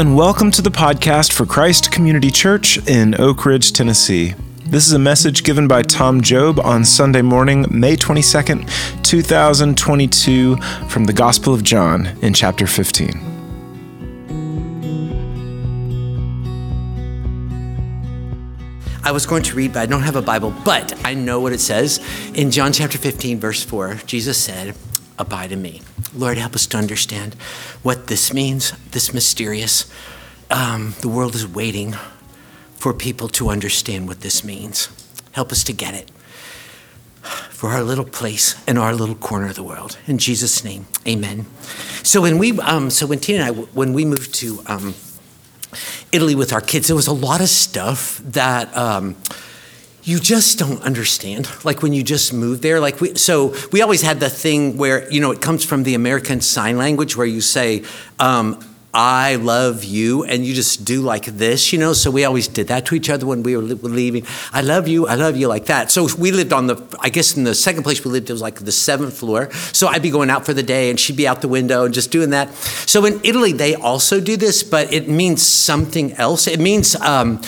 And welcome to the podcast for Christ Community Church in Oak Ridge, Tennessee. This is a message given by Tom Job on Sunday morning, May 22nd, 2022, from the Gospel of John in chapter 15. I was going to read, but I don't have a Bible, but I know what it says. In John chapter 15, verse 4, Jesus said, Abide in me. Lord, help us to understand what this means, this mysterious. Um, the world is waiting for people to understand what this means. Help us to get it for our little place in our little corner of the world. In Jesus' name, amen. So when we, um, so when Tina and I, when we moved to um, Italy with our kids, there was a lot of stuff that. You just don't understand like when you just move there like we so we always had the thing where you know it comes from the american sign language where you say um, I love you, and you just do like this, you know. So we always did that to each other when we were leaving. I love you, I love you, like that. So we lived on the, I guess in the second place we lived, it was like the seventh floor. So I'd be going out for the day, and she'd be out the window and just doing that. So in Italy, they also do this, but it means something else. It means, um,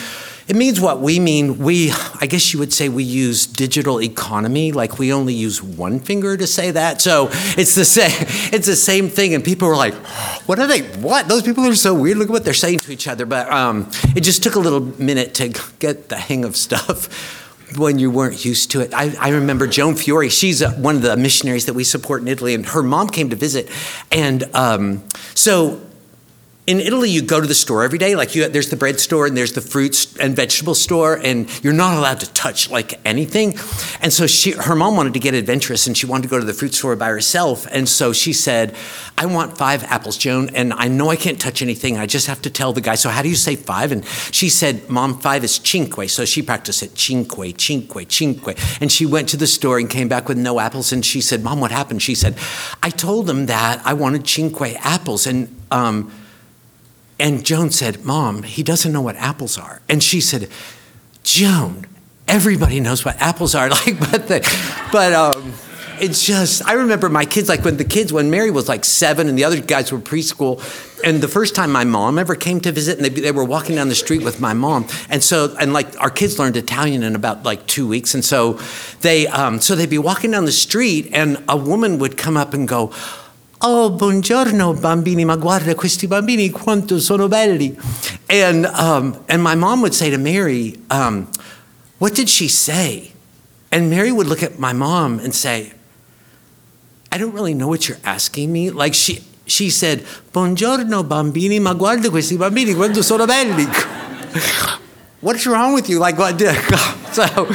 it means what we mean. We, I guess you would say, we use digital economy. Like we only use one finger to say that. So it's the same. It's the same thing. And people were like, "What are they? What? Those people are so weird. Look at what they're saying to each other." But um, it just took a little minute to get the hang of stuff when you weren't used to it. I, I remember Joan Fiore, she's a, one of the missionaries that we support in Italy, and her mom came to visit. And um, so in Italy, you go to the store every day. Like you, there's the bread store and there's the fruits and vegetable store, and you're not allowed to touch like anything. And so she, her mom wanted to get adventurous, and she wanted to go to the fruit store by herself. And so she said, "I want five apples, Joan, and I know I can't touch anything. I just have to tell the guy. So how do you say five? And she said, "Mom, five is cinque." So she practiced it, cinque, cinque, cinque. And she went to the store and came back with no apples. And she said, "Mom, what happened?" She said, "I told them that I wanted cinque apples, and." Um, and Joan said, Mom, he doesn't know what apples are. And she said, Joan, everybody knows what apples are. Like, but the, but um, it's just, I remember my kids, like when the kids, when Mary was like seven and the other guys were preschool, and the first time my mom ever came to visit, and they, they were walking down the street with my mom, and so and like our kids learned Italian in about like two weeks, and so they um, so they'd be walking down the street, and a woman would come up and go, Oh, buongiorno, bambini, ma guarda questi bambini quanto sono belli. And, um, and my mom would say to Mary, um, What did she say? And Mary would look at my mom and say, I don't really know what you're asking me. Like she, she said, Buongiorno, bambini, ma guarda questi bambini quanto sono belli. What's wrong with you? Like, what? So,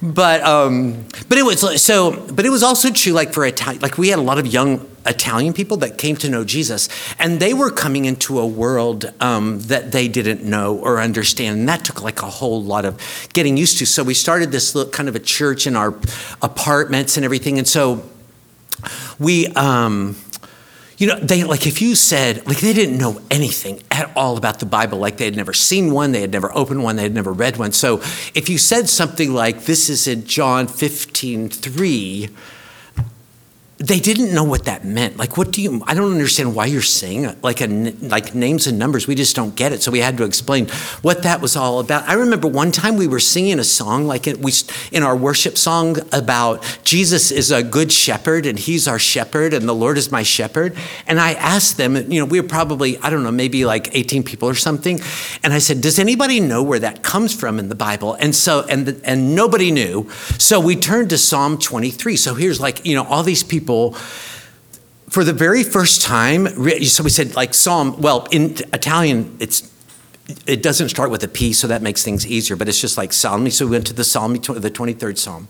but um, but it was so. But it was also true, like for Italian, like we had a lot of young Italian people that came to know Jesus, and they were coming into a world um, that they didn't know or understand, and that took like a whole lot of getting used to. So we started this little kind of a church in our apartments and everything, and so we. Um, you know, they like if you said like they didn't know anything at all about the Bible, like they had never seen one, they had never opened one, they had never read one. So if you said something like this is in John 15, 3, they didn't know what that meant. Like, what do you? I don't understand why you're saying like a like names and numbers. We just don't get it. So we had to explain what that was all about. I remember one time we were singing a song like it, we in our worship song about Jesus is a good shepherd and He's our shepherd and the Lord is my shepherd. And I asked them, you know, we were probably I don't know maybe like 18 people or something, and I said, does anybody know where that comes from in the Bible? And so and the, and nobody knew. So we turned to Psalm 23. So here's like you know all these people people for the very first time so we said like psalm well in italian it's it doesn't start with a p so that makes things easier but it's just like Psalm. so we went to the psalm the 23rd psalm.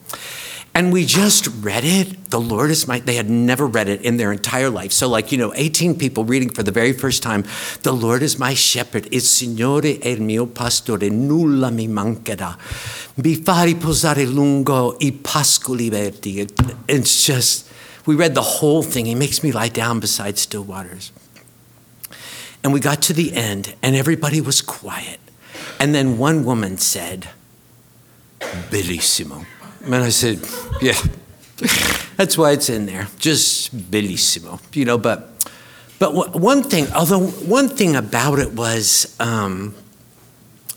And we just read it. The lord is my they had never read it in their entire life. So like you know 18 people reading for the very first time the lord is my shepherd il signore è il mio pastore nulla mi mancherà mi fa riposare lungo i pascoli verdi it's just we read the whole thing. He makes me lie down beside still waters. And we got to the end, and everybody was quiet. And then one woman said, Bellissimo. And I said, Yeah, that's why it's in there. Just bellissimo. You know, but but one thing, although one thing about it was, um,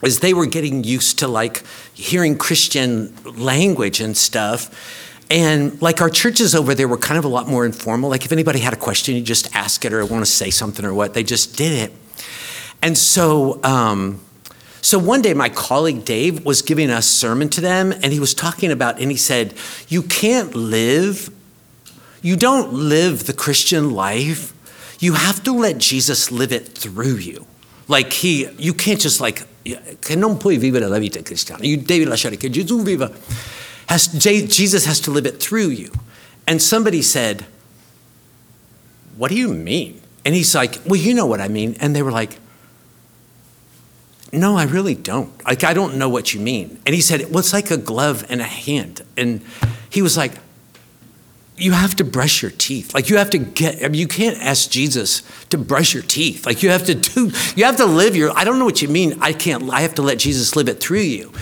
is they were getting used to like hearing Christian language and stuff. And like our churches over there were kind of a lot more informal. Like if anybody had a question, you just ask it or want to say something or what, they just did it. And so, um, so one day my colleague Dave was giving a sermon to them and he was talking about, and he said, You can't live, you don't live the Christian life. You have to let Jesus live it through you. Like he, you can't just like, che non puoi vivere la vita cristiana. You devi lasciare che Gesù viva. Has, Jesus has to live it through you. And somebody said, What do you mean? And he's like, Well, you know what I mean. And they were like, No, I really don't. Like, I don't know what you mean. And he said, Well, it's like a glove and a hand. And he was like, you have to brush your teeth. Like you have to get, I mean, you can't ask Jesus to brush your teeth. Like you have to do, you have to live your, I don't know what you mean. I can't, I have to let Jesus live it through you.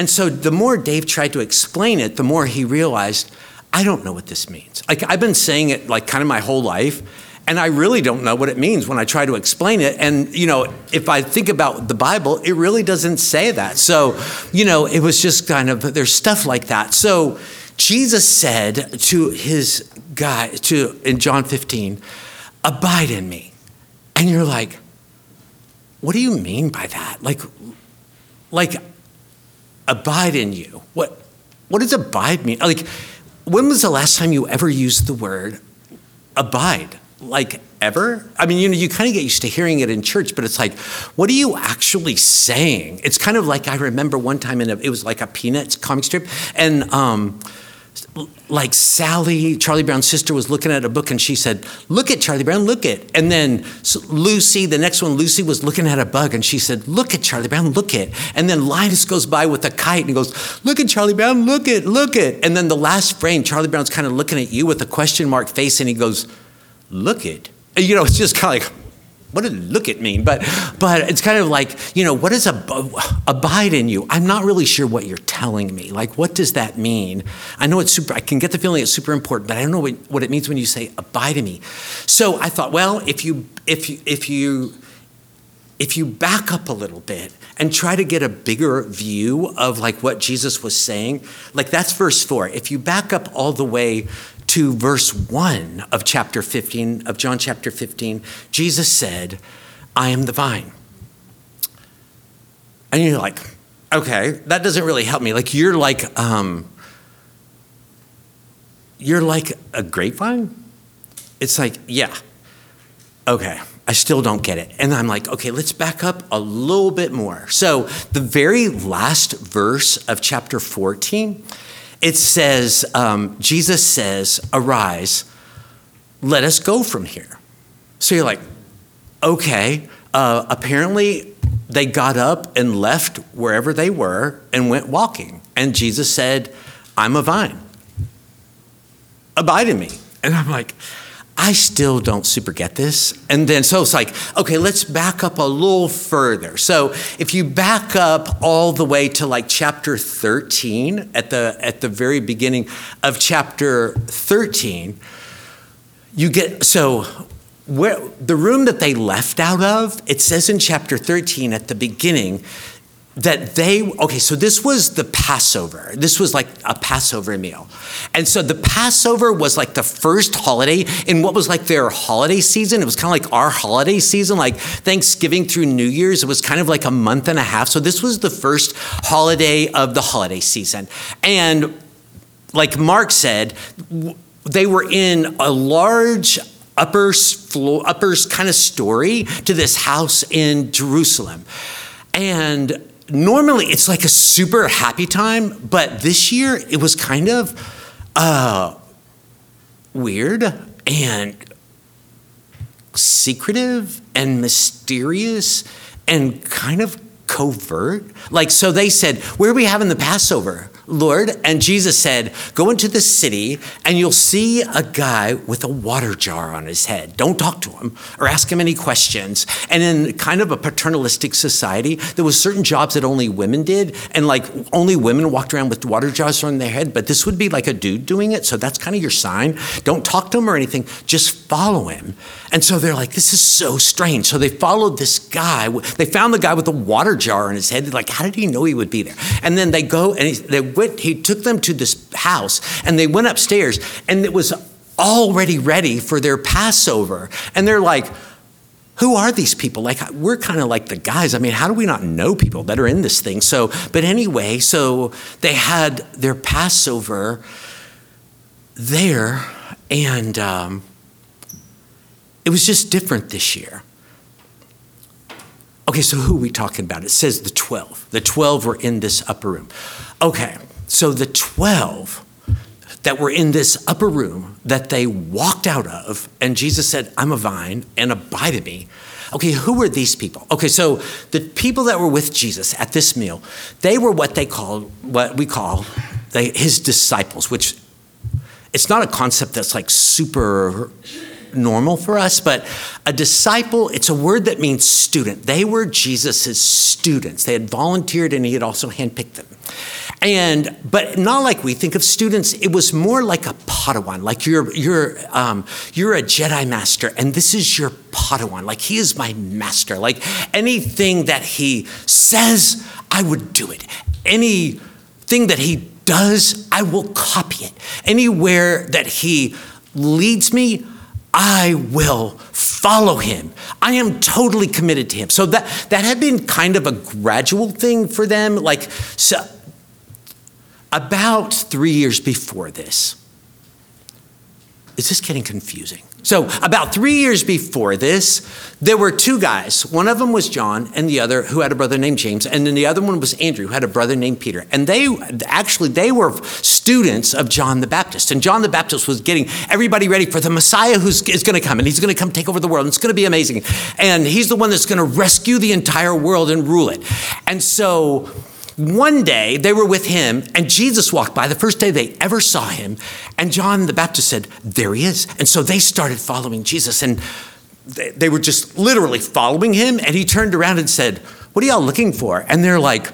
And so the more Dave tried to explain it, the more he realized, I don't know what this means. Like I've been saying it like kind of my whole life. And I really don't know what it means when I try to explain it. And, you know, if I think about the Bible, it really doesn't say that. So, you know, it was just kind of, there's stuff like that. So, Jesus said to his guy, to in John 15, abide in me. And you're like, what do you mean by that? Like, like abide in you. What what does abide mean? Like, when was the last time you ever used the word abide? Like ever? I mean, you know, you kind of get used to hearing it in church, but it's like, what are you actually saying? It's kind of like I remember one time in a, it was like a Peanuts comic strip, and um, like Sally, Charlie Brown's sister, was looking at a book and she said, Look at Charlie Brown, look at. And then Lucy, the next one, Lucy was looking at a bug and she said, Look at Charlie Brown, look at. And then Linus goes by with a kite and he goes, Look at Charlie Brown, look at, look at. And then the last frame, Charlie Brown's kind of looking at you with a question mark face and he goes, Look at. You know, it's just kind of like, what did look at mean? But but it's kind of like, you know, what does ab- abide in you? I'm not really sure what you're telling me. Like, what does that mean? I know it's super, I can get the feeling it's super important, but I don't know what, what it means when you say abide in me. So I thought, well, if you if you if you if you back up a little bit and try to get a bigger view of like what Jesus was saying, like that's verse 4. If you back up all the way to verse 1 of chapter 15, of John chapter 15, Jesus said, I am the vine. And you're like, okay, that doesn't really help me. Like, you're like, um, you're like a grapevine? It's like, yeah, okay, I still don't get it. And I'm like, okay, let's back up a little bit more. So, the very last verse of chapter 14, it says, um, Jesus says, Arise, let us go from here. So you're like, okay, uh, apparently they got up and left wherever they were and went walking. And Jesus said, I'm a vine. Abide in me. And I'm like, I still don't super get this. And then, so it's like, okay, let's back up a little further. So if you back up all the way to like chapter 13, at the, at the very beginning of chapter 13, you get, so where, the room that they left out of, it says in chapter 13 at the beginning that they okay so this was the passover. This was like a passover meal. And so the passover was like the first holiday in what was like their holiday season. It was kind of like our holiday season like thanksgiving through new year's. It was kind of like a month and a half. So this was the first holiday of the holiday season. And like mark said they were in a large upper floor upper kind of story to this house in jerusalem. And normally it's like a super happy time, but this year it was kind of uh, weird and secretive and mysterious and kind of covert. Like, so they said, Where are we having the Passover? Lord? And Jesus said, Go into the city and you'll see a guy with a water jar on his head. Don't talk to him or ask him any questions. And in kind of a paternalistic society, there was certain jobs that only women did. And like only women walked around with water jars on their head. But this would be like a dude doing it. So that's kind of your sign. Don't talk to him or anything. Just follow him. And so they're like, This is so strange. So they followed this guy. They found the guy with the water jar in his head. They're like, How did he know he would be there? And then they go and he, they went, he took them to this house and they went upstairs and it was already ready for their Passover. And they're like, who are these people? Like, we're kind of like the guys. I mean, how do we not know people that are in this thing? So, but anyway, so they had their Passover there, and um, it was just different this year. Okay, so who are we talking about? It says the 12. The 12 were in this upper room. Okay, so the 12 that were in this upper room that they walked out of, and Jesus said, I'm a vine and abide in me. Okay, who were these people? Okay, so the people that were with Jesus at this meal, they were what they call, what we call they, his disciples, which it's not a concept that's like super normal for us, but a disciple, it's a word that means student. They were Jesus' students. They had volunteered and he had also handpicked them. And but not like we think of students. It was more like a Padawan, like you're you're um, you're a Jedi master, and this is your Padawan. Like he is my master. Like anything that he says, I would do it. Anything that he does, I will copy it. Anywhere that he leads me, I will follow him. I am totally committed to him. So that that had been kind of a gradual thing for them. Like so about three years before this, is this getting confusing? So, about three years before this, there were two guys. One of them was John, and the other who had a brother named James, and then the other one was Andrew, who had a brother named Peter. And they actually they were students of John the Baptist. And John the Baptist was getting everybody ready for the Messiah who is going to come, and he's going to come take over the world. And it's going to be amazing. And he's the one that's going to rescue the entire world and rule it. And so one day they were with him, and Jesus walked by, the first day they ever saw him. And John the Baptist said, There he is. And so they started following Jesus, and they, were just literally following him. And he turned around and said, What are y'all looking for? And they're like,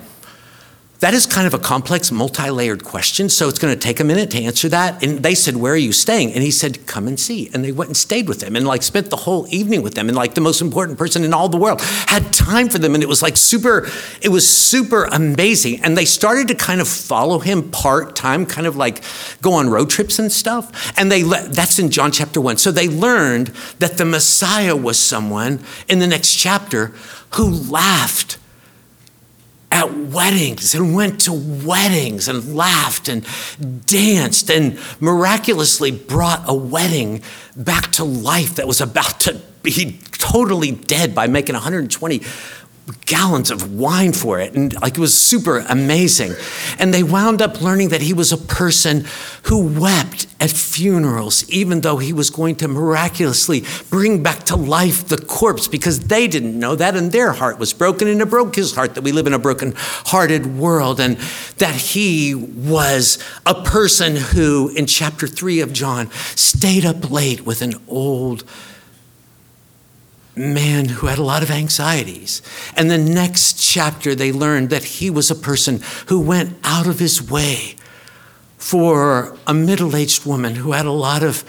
that is kind of a complex, multi layered question. So it's going to take a minute to answer that. And they said, Where are you staying? And he said, Come and see. And they went and stayed with him and like spent the whole evening with them. And like the most important person in all the world had time for them. And it was like super, it was super amazing. And they started to kind of follow him part time, kind of like go on road trips and stuff. And they, that's in John chapter one. So they learned that the Messiah was someone in the next chapter who laughed at weddings and went to weddings and laughed and danced and miraculously brought a wedding back to life that was about to be totally dead by making 120 gallons of wine for it. And like it was super amazing. And they wound up learning that he was a person who wept at funerals, even though he was going to miraculously bring back to life the corpse because they didn't know that and their heart was broken and it broke his heart that we live in a broken hearted world. And that he was a person who, in chapter three of John, stayed up late with an old man who had a lot of anxieties. And the next chapter, they learned that he was a person who went out of his way for a middle aged woman who had a lot of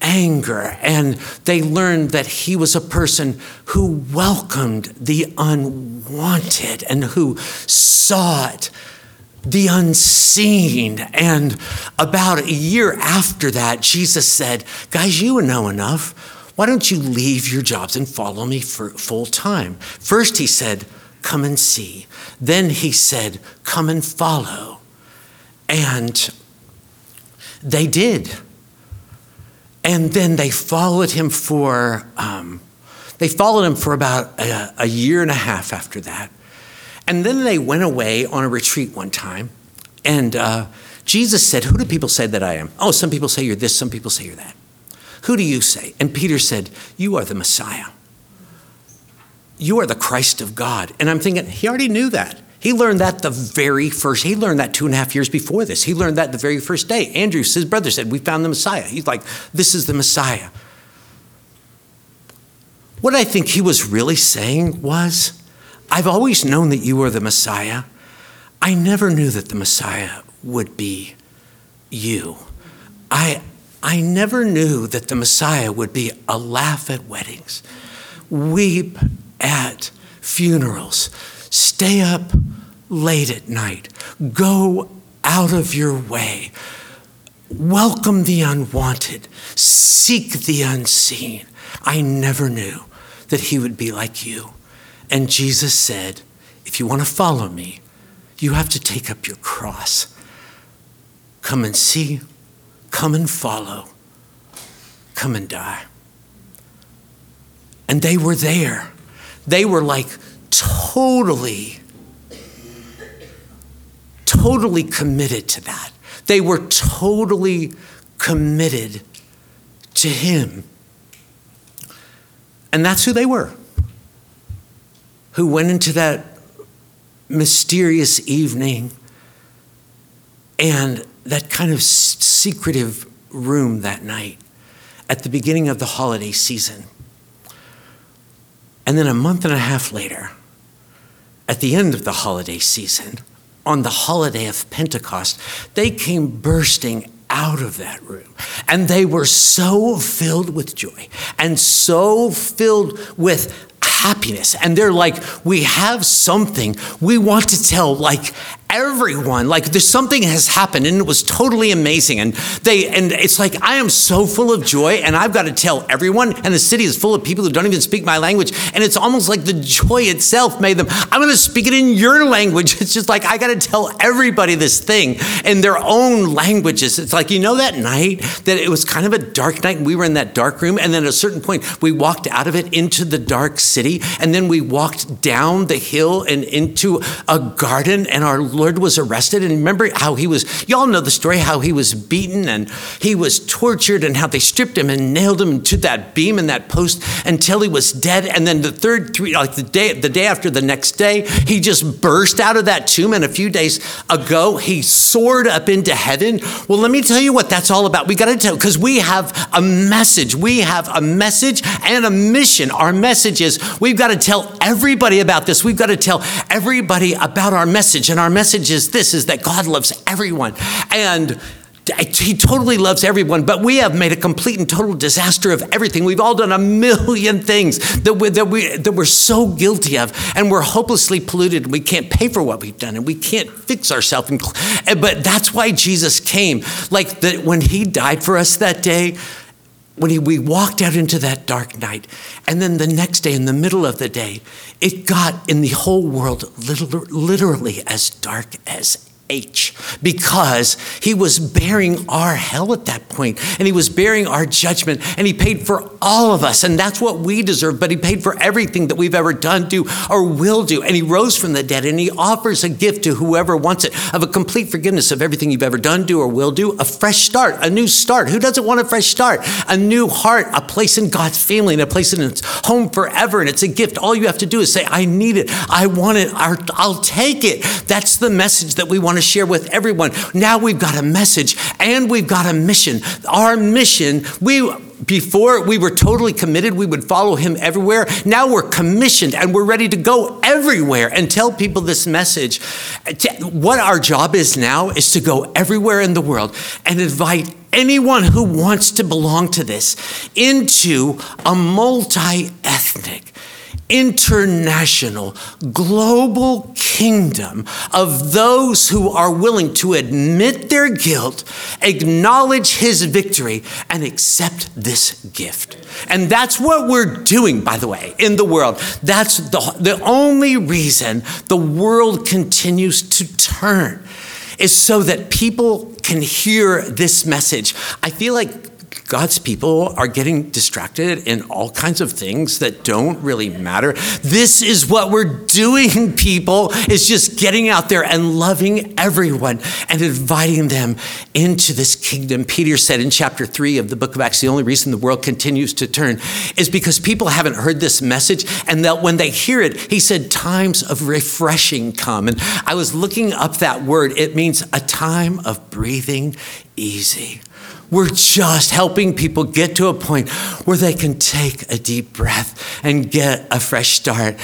anger. And they learned that he was a person who welcomed the unwanted and who sought the unseen. And about a year after that, Jesus said, Guys, you know enough why don't you leave your jobs and follow me for full time? First, he said, Come and see. Then he said, Come and follow. And they did. And then they followed him for, um, they followed him for about a, a year and a half after that. And then they went away on a retreat one time. And uh, Jesus said, Who do people say that I am? Oh, some people say you're this, some people say you're that. Who do you say? And Peter said, You are the Messiah. You are the Christ of God. And I'm thinking, he already knew that. He learned that the very first, he learned that two and a half years before this. He learned that the very first day. Andrew, his brother, said, We found the Messiah. He's like, This is the Messiah. What I think he was really saying was, I've always known that you were the Messiah. I never knew that the Messiah would be you. I, I never knew that the Messiah would be a laugh at weddings, weep at funerals, stay up late at night, go out of your way, welcome the unwanted, seek the unseen. I never knew that he would be like you. And Jesus said, If you want to follow me, you have to take up your cross. Come and see, come and follow, come and die. And they were there. They were like totally, totally committed to that. They were totally committed to Him. And that's who they were, who went into that mysterious evening and that kind of secretive room that night at the beginning of the holiday season. And then a month and a half later, at the end of the holiday season, on the holiday of Pentecost, they came bursting out of that room. And they were so filled with joy and so filled with happiness. And they're like, we have something we want to tell, like, everyone. Like there's something has happened and it was totally amazing. And they and it's like i am so full of joy and i've got to tell everyone. And the city is full of people who don't even speak my language. And it's almost like the joy itself made them i'm going to speak it in your language. It's just like i got to tell everybody this thing in their own languages. It's like you know that night that it was kind of a dark night and we were in that dark room. And then at a certain point we walked out of it into the dark city. And then we walked down the hill and into a garden. And our Lord was arrested. And remember how he was, y'all know the story, how he was beaten and he was tortured and how they stripped him and nailed him to that beam and that post until he was dead. And then the third three, like the day, the day after the next day, he just burst out of that tomb. And a few days ago, he soared up into heaven. Well, let me tell you what that's all about. We got to tell, because we have a message. We have a message and a mission. Our message is we've got to tell everybody about this. We've got to tell everybody about our message. And our message message is this is that God loves everyone. And he totally loves everyone, but we have made a complete and total disaster of everything. We've all done a million things that, we, that, we, that we're so guilty of, and we're hopelessly polluted. and We can't pay for what we've done, and we can't fix ourselves. But that's why Jesus came. Like that when he died for us that day, when he, we walked out into that dark night, and then the next day, in the middle of the day, it got in the whole world literally as dark as H because he was bearing our hell at that point and he was bearing our judgment and he paid for all of us and that's what we deserve but he paid for everything that we've ever done do or will do and he rose from the dead and he offers a gift to whoever wants it of a complete forgiveness of everything you've ever done do or will do a fresh start a new start. Who doesn't want a fresh start? A new heart a place in God's family and a place in its home forever and it's a gift. All you have to do is say I need it. I want it. I'll take it. That's the message that we want to share with everyone. Now we've got a message and we've got a mission. Our mission, we before we were totally committed, we would follow him everywhere. Now we're commissioned and we're ready to go everywhere and tell people this message. What our job is now is to go everywhere in the world and invite anyone who wants to belong to this into a multi ethnic, international, global kingdom of those who are willing to admit their guilt, acknowledge his victory, and accept this gift. And that's what we're doing, by the way, in the world. That's the, the only reason the world continues to turn is so that people can hear this message. I feel like God's people are getting distracted in all kinds of things that don't really matter. This is what we're doing, people, is just getting out there and loving everyone and inviting them into this kingdom. Peter said in chapter 3 of the book of Acts, the only reason the world continues to turn is because people haven't heard this message and that when they hear it, he said, times of refreshing come. And I was looking up that word. It means a time of breathing easy. We're just helping people get to a point where they can take a deep breath and get a fresh start.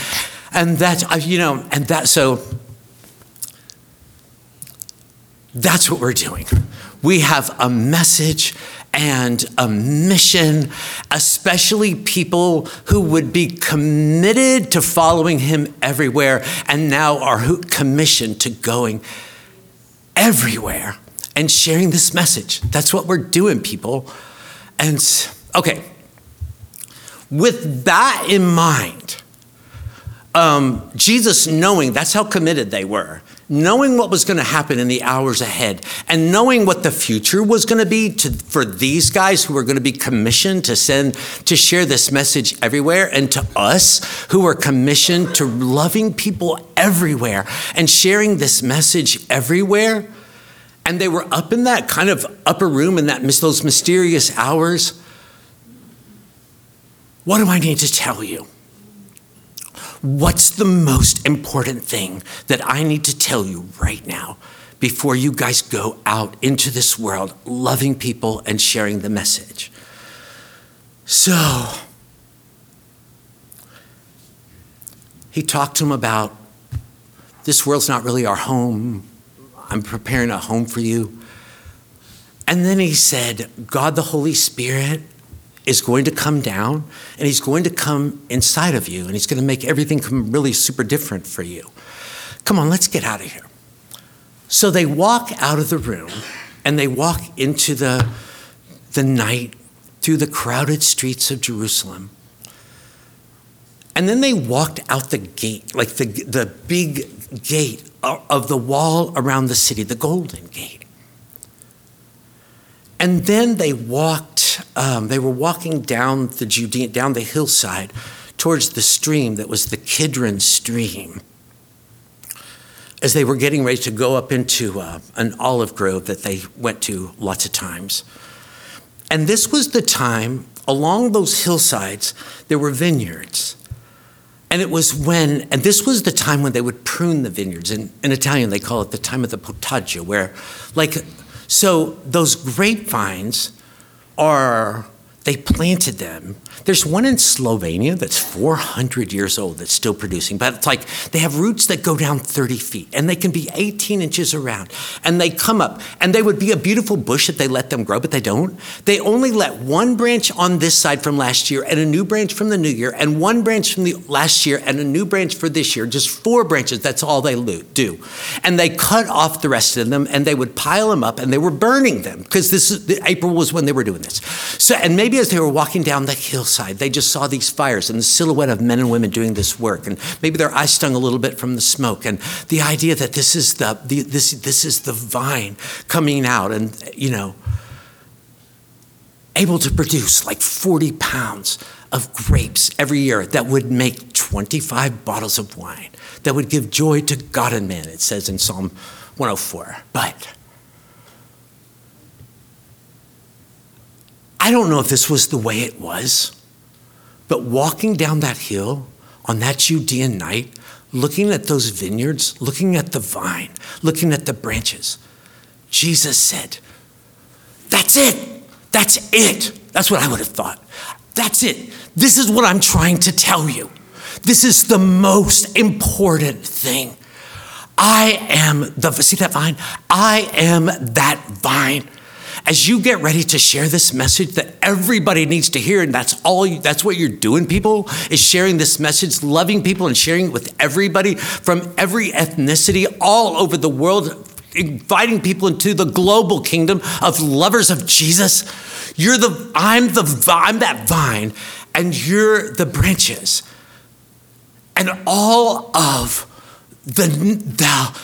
And that's, uh, you know, and that, so that's what we're doing. We have a message and a mission, especially people who would be committed to following him everywhere and now are commissioned to going everywhere and sharing this message. That's what we're doing, people. And okay, with that in mind, um, Jesus knowing that's how committed they were, knowing what was going to happen in the hours ahead, and knowing what the future was going to be for these guys who were going to be commissioned to send to share this message everywhere, and to us who were commissioned to loving people everywhere and sharing this message everywhere and they were up in that kind of upper room in that those mysterious hours. What do I need to tell you? What's the most important thing that I need to tell you right now before you guys go out into this world loving people and sharing the message? So, he talked to him about this world's not really our home. I'm preparing a home for you. And then he said, God the Holy Spirit is going to come down and he's going to come inside of you and he's going to make everything come really super different for you. Come on, let's get out of here. So they walk out of the room and they walk into the, the night through the crowded streets of Jerusalem. And then they walked out the gate, like the, the big gate of the wall around the city, the Golden Gate. And then they walked, um, they were walking down the Judean, down the hillside towards the stream that was the Kidron stream as they were getting ready to go up into uh, an olive grove that they went to lots of times. And this was the time along those hillsides, there were vineyards. And it was when, and this was the time when they would prune the vineyards. In, in Italian, they call it the time of the potaggio, where, like, so those grapevines are they planted them. There's one in Slovenia that's 400 years old that's still producing, but it's like they have roots that go down 30 feet and they can be 18 inches around and they come up and they would be a beautiful bush if they let them grow, but they don't. They only let one branch on this side from last year and a new branch from the new year and one branch from the last year and a new branch for this year. Just four branches, that's all they do. And they cut off the rest of them and they would pile them up and they were burning them because this is April was when they were doing this. So, and maybe as they were walking down the hillside, they just saw these fires and the silhouette of men and women doing this work. And maybe their eyes stung a little bit from the smoke. And the idea that this is the, the this, this is the vine coming out and, you know, able to produce like 40 pounds of grapes every year that would make 25 bottles of wine, that would give joy to God and man, it says in Psalm 104. But I don't know if this was the way it was, but walking down that hill on that Judean night, looking at those vineyards, looking at the vine, looking at the branches, Jesus said, That's it. That's it. That's what I would have thought. That's it. This is what I'm trying to tell you. This is the most important thing. I am the, see that vine? I am that vine as you get ready to share this message that everybody needs to hear, and that's all you, that's what you're doing, people, is sharing this message, loving people and sharing it with everybody from every ethnicity all over the world, inviting people into the global kingdom of lovers of Jesus. You're the I'm the I'm that vine, and you're the branches. And all of the the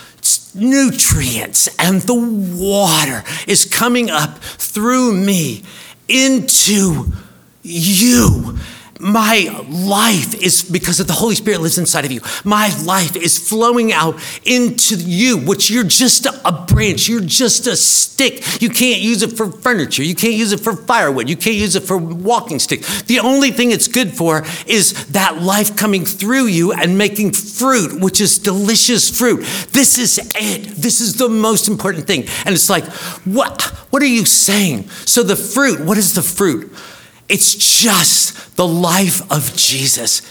nutrients and the water is coming up through me into you. My life is because of the Holy Spirit lives inside of you. My life is flowing out into you, which you're just a branch. You're just a stick. You can't use it for furniture. You can't use it for firewood. You can't use it for walking stick. The only thing it's good for is that life coming through you and making fruit, which is delicious fruit. This is it. This is the most important thing. And it's like, what? What are you saying? So the fruit, what is the fruit? It's just the life of Jesus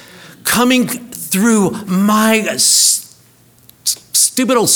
coming through my st- stupid old.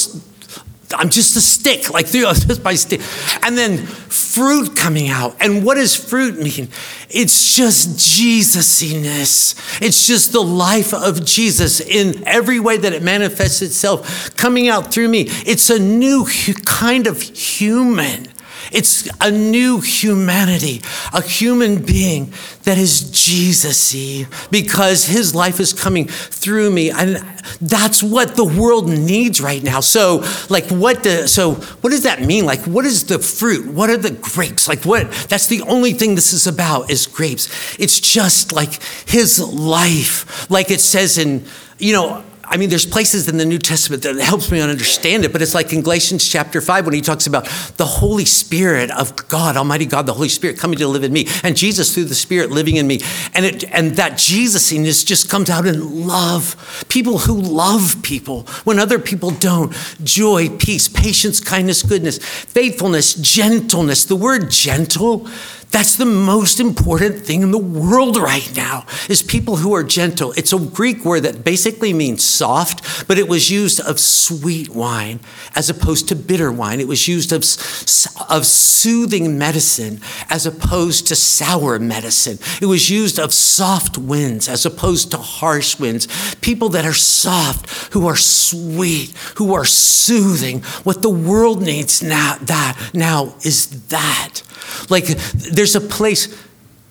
I'm just a stick, like through just my stick. And then fruit coming out. And what does fruit mean? It's just Jesusiness. It's just the life of Jesus in every way that it manifests itself coming out through me. It's a new kind of human. It's a new humanity, a human being that is Jesus-y because his life is coming through me. And that's what the world needs right now. So, like what the so what does that mean? Like what is the fruit? What are the grapes? Like what that's the only thing this is about is grapes. It's just like his life. Like it says in, you know, I mean, there's places in the New Testament that helps me understand it, but it's like in Galatians chapter 5 when he talks about the Holy Spirit of God, Almighty God, the Holy Spirit coming to live in me, and Jesus through the Spirit living in me. And it and that Jesusiness just comes out in love. People who love people when other people don't. Joy, peace, patience, kindness, goodness, faithfulness, gentleness. The word gentle that's the most important thing in the world right now is people who are gentle. It's a Greek word that basically means soft, but it was used of sweet wine as opposed to bitter wine. It was used of, of soothing medicine as opposed to sour medicine. It was used of soft winds as opposed to harsh winds. People that are soft, who are sweet, who are soothing. What the world needs now, that now is that. Like there's a place,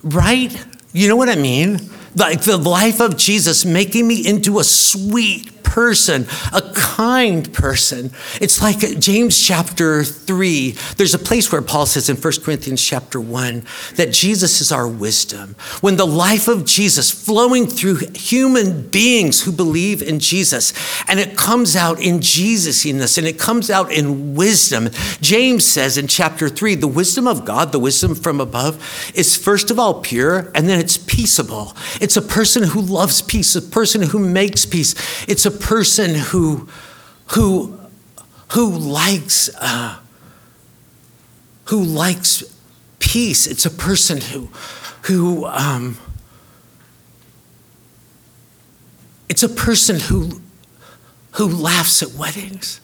right? You know what I mean? Like the life of Jesus making me into a sweet person, a kind person. It's like James chapter 3. There's a place where Paul says in 1 Corinthians chapter 1 that Jesus is our wisdom. When the life of Jesus flowing through human beings who believe in Jesus, and it comes out in Jesusiness and it comes out in wisdom. James says in chapter 3 the wisdom of God, the wisdom from above, is first of all pure and then it's peaceable. It's a person who loves peace, a person who makes peace. It's a person who, who, who likes, uh, who likes peace. It's a person who, who, um, it's a person who, who laughs at weddings.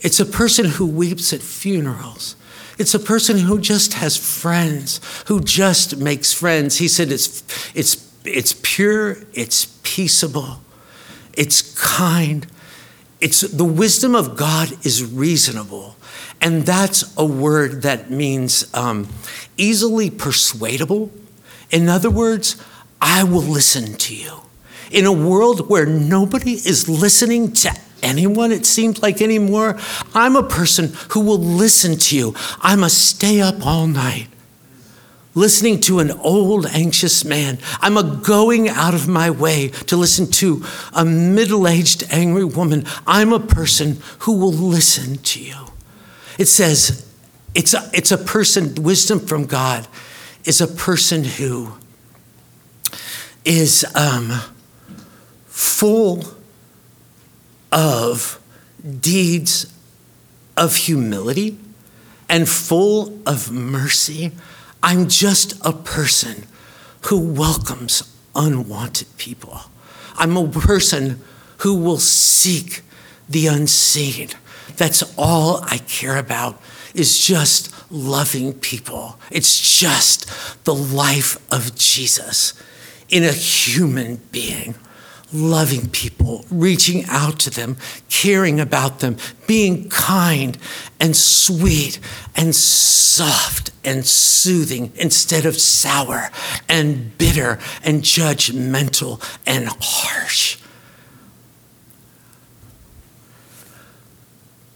It's a person who weeps at funerals. It's a person who just has friends, who just makes friends. He said it's, it's, it's pure, it's peaceable, it's kind. It's the wisdom of God is reasonable. And that's a word that means um, easily persuadable. In other words, I will listen to you. In a world where nobody is listening to anyone, it seems like anymore, I'm a person who will listen to you. I must stay up all night listening to an old, anxious man. I'm a going out of my way to listen to a middle aged, angry woman. I'm a person who will listen to you. It says, it's a, it's a person, wisdom from God is a person who is um, full of deeds of humility and full of mercy I'm just a person who welcomes unwanted people. I'm a person who will seek the unseen. That's all I care about is just loving people. It's just the life of Jesus in a human being loving people, reaching out to them, caring about them, being kind and sweet and soft and soothing instead of sour and bitter and judgmental and harsh.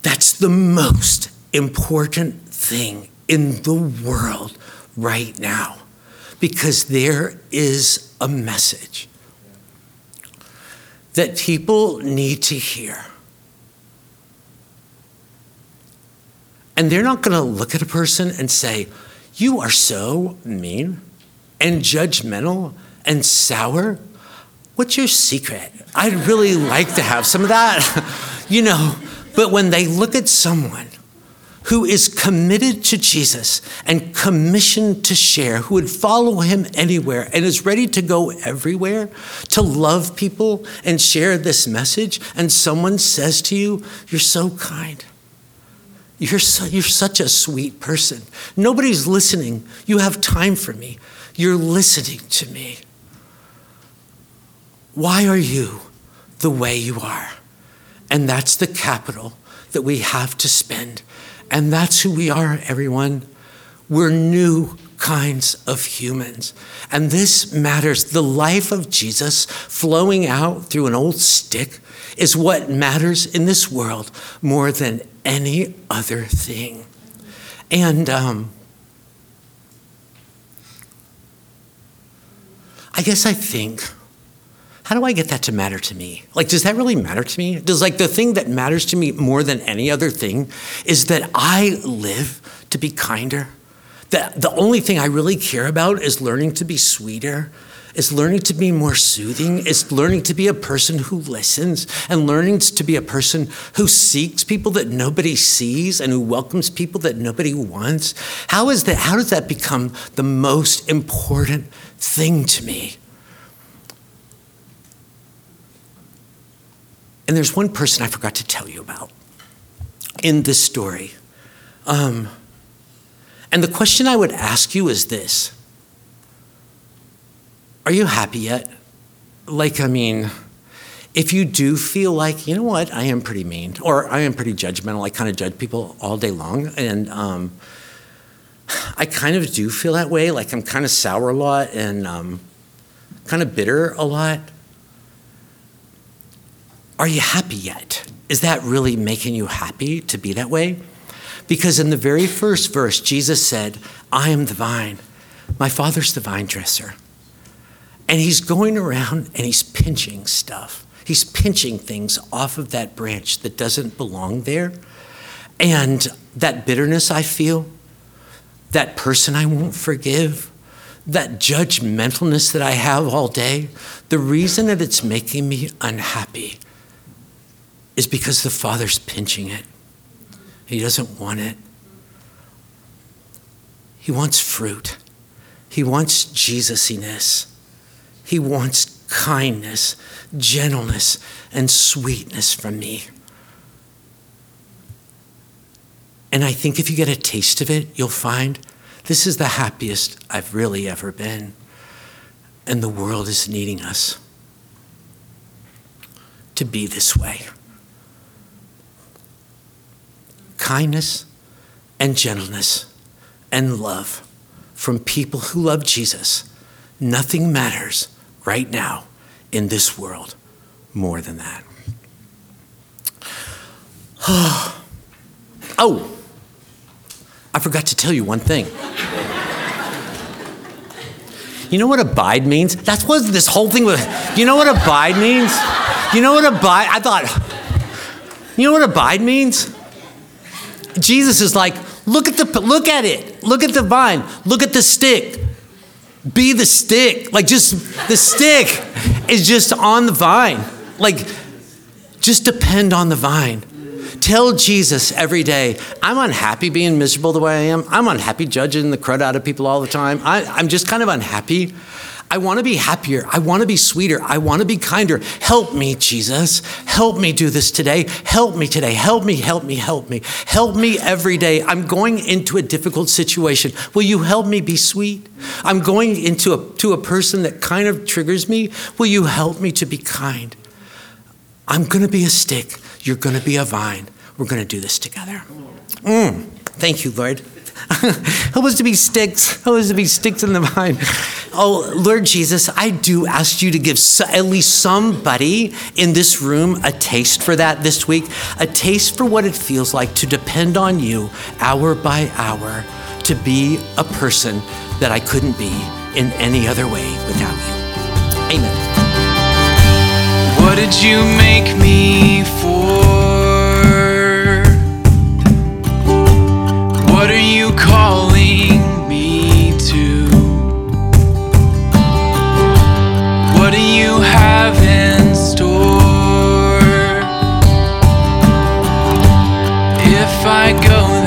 That's the most important thing in the world right now because there is a message that people need to hear. And they're not going to look at a person and say, You are so mean and judgmental and sour. What's your secret? I'd really like to have some of that, you know. But when they look at someone who is committed to Jesus and commissioned to share, who would follow him anywhere and is ready to go everywhere to love people and share this message, and someone says to you, You're so kind. You're, so, you're such a sweet person. Nobody's listening. You have time for me. You're listening to me. Why are you the way you are? And that's the capital that we have to spend. And that's who we are, everyone. We're new kinds of humans. And this matters. The life of Jesus flowing out through an old stick is what matters in this world more than any other thing. And um, I guess I think, how do I get that to matter to me? Like, does that really matter to me? Does like the thing that matters to me more than any other thing is that I live to be kinder? That the only thing I really care about is learning to be sweeter is learning to be more soothing, is learning to be a person who listens and learning to be a person who seeks people that nobody sees and who welcomes people that nobody wants. How is that how does that become the most important thing to me? And there's one person I forgot to tell you about in this story. Um, and the question I would ask you is this Are you happy yet? Like, I mean, if you do feel like, you know what, I am pretty mean, or I am pretty judgmental, I kind of judge people all day long, and um, I kind of do feel that way, like I'm kind of sour a lot and um, kind of bitter a lot. Are you happy yet? Is that really making you happy to be that way? Because in the very first verse, Jesus said, I am the vine, my father's the vine dresser. And he's going around and he's pinching stuff. He's pinching things off of that branch that doesn't belong there. And that bitterness I feel, that person I won't forgive, that judgmentalness that I have all day, the reason that it's making me unhappy is because the Father's pinching it. He doesn't want it. He wants fruit. He wants Jesusiness. He wants kindness, gentleness, and sweetness from me. And I think if you get a taste of it, you'll find this is the happiest I've really ever been. And the world is needing us to be this way kindness and gentleness and love from people who love Jesus. Nothing matters right now in this world more than that. oh, I forgot to tell you one thing. You know what abide means? That's what this whole thing was. You know what abide means? You know what abide? I thought, you know what abide means? Jesus is like, look at the look at it. Look at the vine. Look at the stick. Be the stick. Like just the stick is just on the vine. Like just depend on the vine. Tell Jesus every day, I'm unhappy being miserable the way I am. I'm unhappy judging the crud out of people all the time. I, I'm just kind of unhappy. I want to be happier. I want to be sweeter. I want to be kinder. Help me, Jesus. Help me do this today. Help me today. Help me, help me, help me. Help me every day. I'm going into a difficult situation. Will you help me be sweet? I'm going into a, to a person that kind of triggers me. Will you help me to be kind? I'm going to be a stick. You're going to be a vine. We're going to do this together. Mm. Thank you, Lord. Who us to be sticks. Who was to be sticks in the vine. Oh, Lord Jesus, I do ask you to give at least somebody in this room a taste for that this week, a taste for what it feels like to depend on you hour by hour to be a person that I couldn't be in any other way without you. Amen. What did you make me for? calling me to? What do you have in store? If I go